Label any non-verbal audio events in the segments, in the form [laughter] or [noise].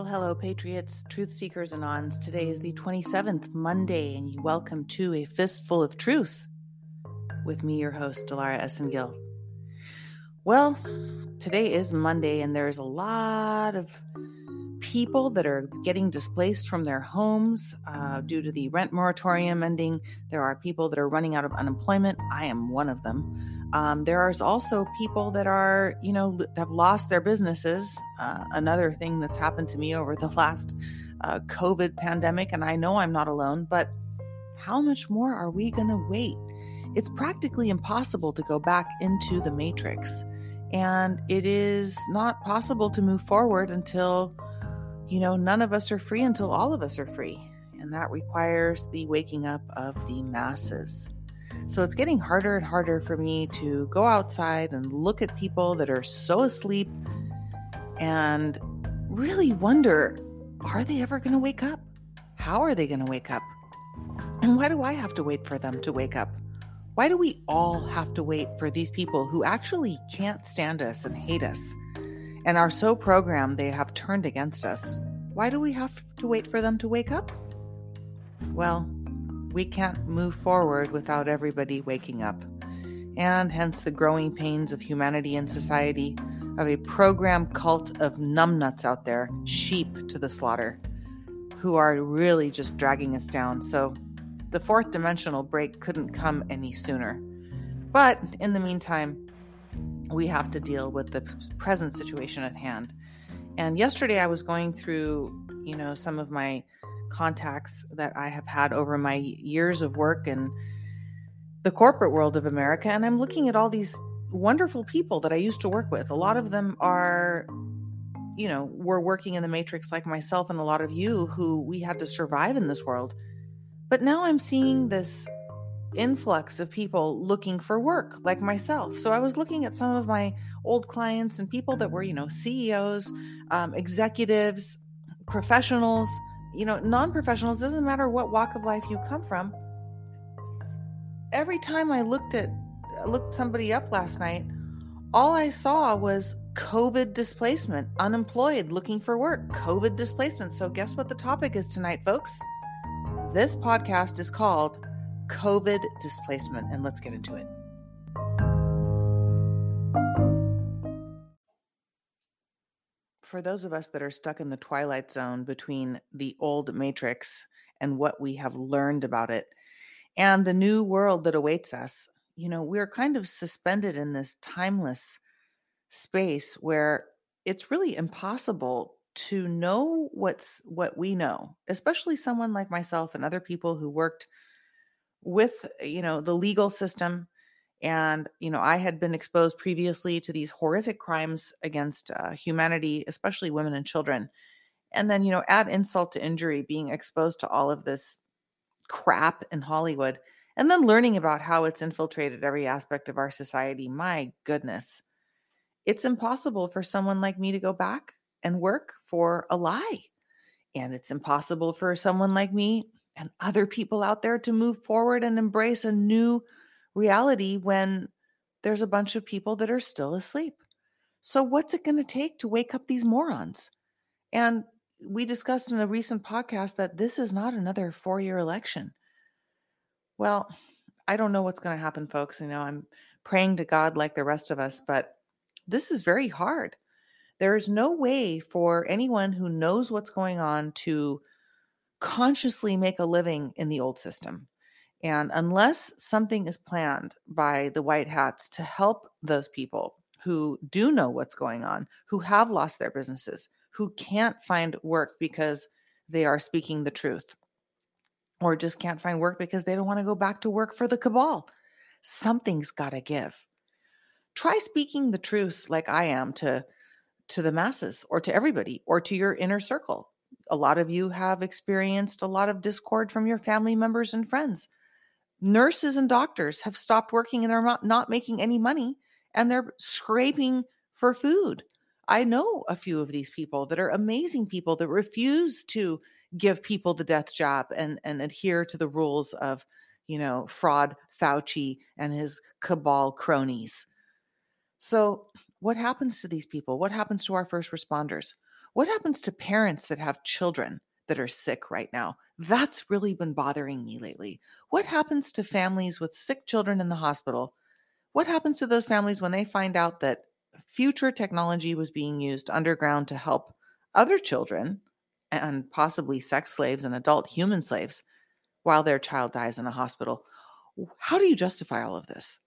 Well, hello, Patriots, Truth Seekers, and Ons. Today is the 27th, Monday, and you welcome to A Fistful of Truth with me, your host, Dilara Esengil. Well, today is Monday, and there's a lot of people that are getting displaced from their homes uh, due to the rent moratorium ending. There are people that are running out of unemployment. I am one of them. Um, there are also people that are, you know, have lost their businesses. Uh, another thing that's happened to me over the [laughs] last uh, COVID pandemic, and I know I'm not alone, but how much more are we going to wait? It's practically impossible to go back into the matrix. And it is not possible to move forward until you know, none of us are free until all of us are free. And that requires the waking up of the masses. So it's getting harder and harder for me to go outside and look at people that are so asleep and really wonder are they ever going to wake up? How are they going to wake up? And why do I have to wait for them to wake up? Why do we all have to wait for these people who actually can't stand us and hate us and are so programmed they have turned against us. Why do we have to wait for them to wake up? Well, we can't move forward without everybody waking up, and hence the growing pains of humanity and society of a programmed cult of numbnuts out there, sheep to the slaughter, who are really just dragging us down. So the fourth dimensional break couldn't come any sooner. But in the meantime, we have to deal with the present situation at hand. And yesterday I was going through, you know, some of my contacts that I have had over my years of work in the corporate world of America. And I'm looking at all these wonderful people that I used to work with. A lot of them are, you know, were working in the matrix like myself and a lot of you who we had to survive in this world. But now I'm seeing this influx of people looking for work like myself. So I was looking at some of my old clients and people that were, you know, CEOs, um, executives, professionals, you know, non professionals, doesn't matter what walk of life you come from. Every time I looked at, looked somebody up last night, all I saw was COVID displacement, unemployed, looking for work, COVID displacement. So, guess what the topic is tonight, folks? This podcast is called COVID displacement, and let's get into it. For those of us that are stuck in the twilight zone between the old matrix and what we have learned about it and the new world that awaits us, you know, we're kind of suspended in this timeless space where it's really impossible to know what's what we know, especially someone like myself and other people who worked with you know the legal system and you know i had been exposed previously to these horrific crimes against uh, humanity especially women and children and then you know add insult to injury being exposed to all of this crap in hollywood and then learning about how it's infiltrated every aspect of our society my goodness. It's impossible for someone like me to go back and work for a lie and it's impossible for someone like me and other people out there to move forward and embrace a new reality when there's a bunch of people that are still asleep. So, what's it going to take to wake up these morons? And we discussed in a recent podcast that this is not another four year election. Well, I don't know what's going to happen, folks. You know, I'm praying to God like the rest of us, but this is very hard. There is no way for anyone who knows what's going on to consciously make a living in the old system. And unless something is planned by the white hats to help those people who do know what's going on, who have lost their businesses, who can't find work because they are speaking the truth, or just can't find work because they don't want to go back to work for the cabal, something's got to give. Try speaking the truth like I am to to the masses or to everybody or to your inner circle a lot of you have experienced a lot of discord from your family members and friends. Nurses and doctors have stopped working and they're not, not making any money and they're scraping for food. I know a few of these people that are amazing people that refuse to give people the death job and, and adhere to the rules of, you know, fraud Fauci and his cabal cronies. So, what happens to these people? What happens to our first responders? What happens to parents that have children that are sick right now? That's really been bothering me lately. What happens to families with sick children in the hospital? What happens to those families when they find out that future technology was being used underground to help other children and possibly sex slaves and adult human slaves while their child dies in a hospital? How do you justify all of this?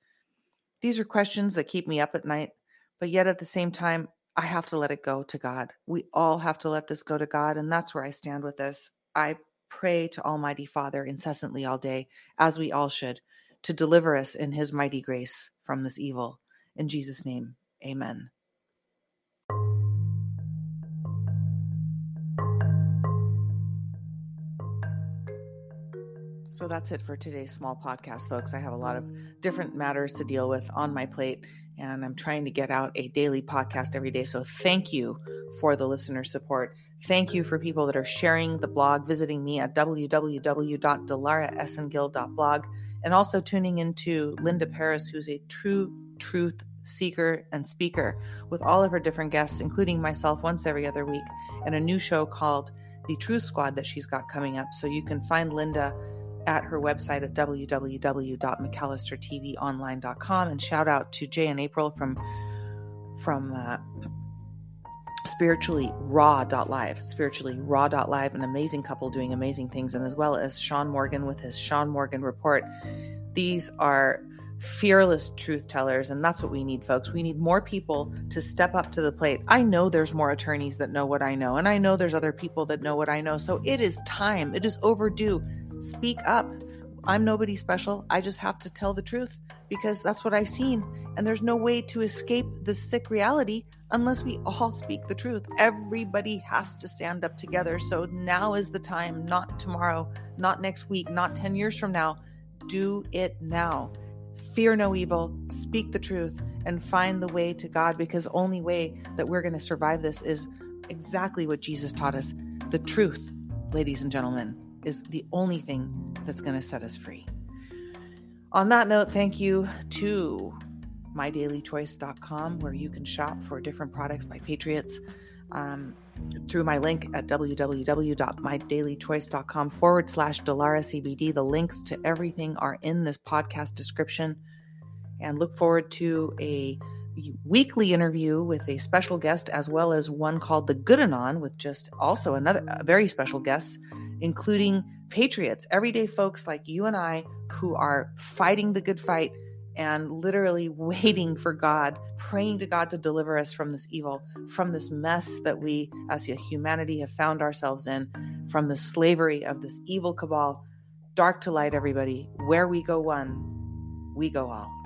These are questions that keep me up at night, but yet at the same time, I have to let it go to God. We all have to let this go to God. And that's where I stand with this. I pray to Almighty Father incessantly all day, as we all should, to deliver us in His mighty grace from this evil. In Jesus' name, amen. So that's it for today's small podcast, folks. I have a lot of different matters to deal with on my plate, and I'm trying to get out a daily podcast every day. So thank you for the listener support. Thank you for people that are sharing the blog, visiting me at www.dilaraesengil.blog, and also tuning into Linda Paris, who's a true truth seeker and speaker with all of her different guests, including myself once every other week, and a new show called The Truth Squad that she's got coming up. So you can find Linda at her website at www.mcallistertvonline.com. And shout out to Jay and April from from uh, spiritually raw.live spiritually raw.live an amazing couple doing amazing things. And as well as sean morgan with his sean morgan report. These are fearless truth tellers and that's what we need folks. We need more people to step up to the plate. I know there's more attorneys that know what i know and i know there's other people that know what i know. So it is time. It is overdue Speak up. I'm nobody special. I just have to tell the truth because that's what I've seen. And there's no way to escape this sick reality unless we all speak the truth. Everybody has to stand up together. So now is the time, not tomorrow, not next week, not 10 years from now. Do it now. Fear no evil, speak the truth, and find the way to God because only way that we're going to survive this is exactly what Jesus taught us the truth, ladies and gentlemen is the only thing that's going to set us free. On that note, thank you to mydailychoice.com, where you can shop for different products by Patriots um, through my link at www.mydailychoice.com forward slash Dilara CBD. The links to everything are in this podcast description. And look forward to a weekly interview with a special guest, as well as one called The Good Anon, with just also another very special guest including patriots, everyday folks like you and I who are fighting the good fight and literally [laughs] waiting for God, praying to God to deliver us from this evil, from this mess that we as a humanity have found ourselves in, from the slavery of this evil cabal. Dark to light, everybody. Where we go one, we go all.